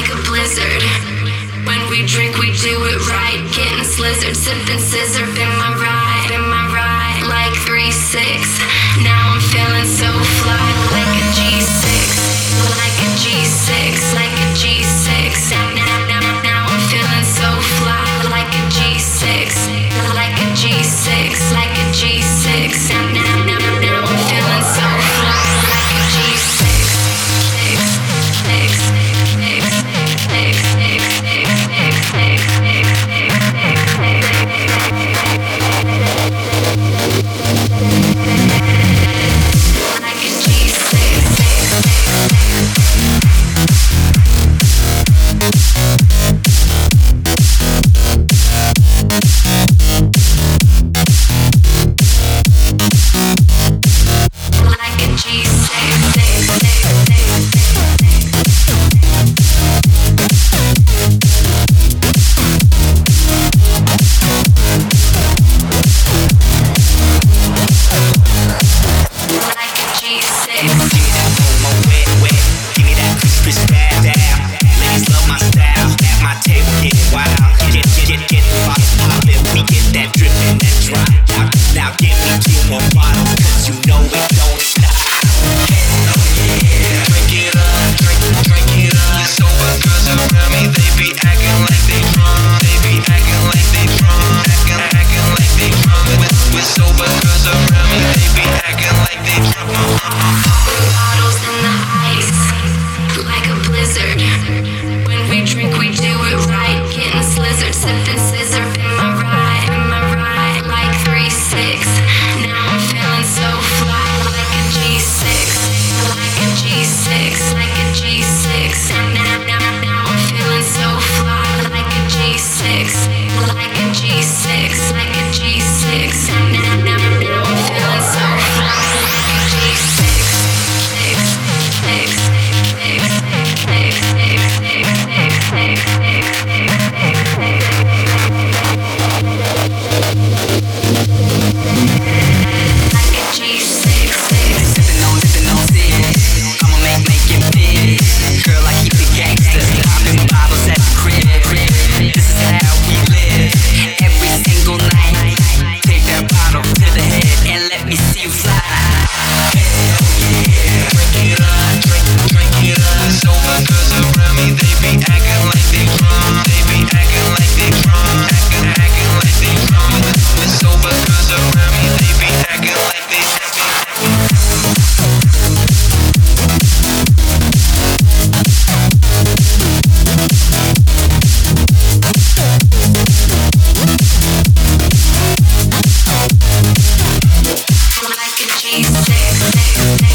like a blizzard. When we drink, we do it right. Getting slizzard, sipping scissor, been my ride, been my ride. Like 3 6. Now I'm G six. Thank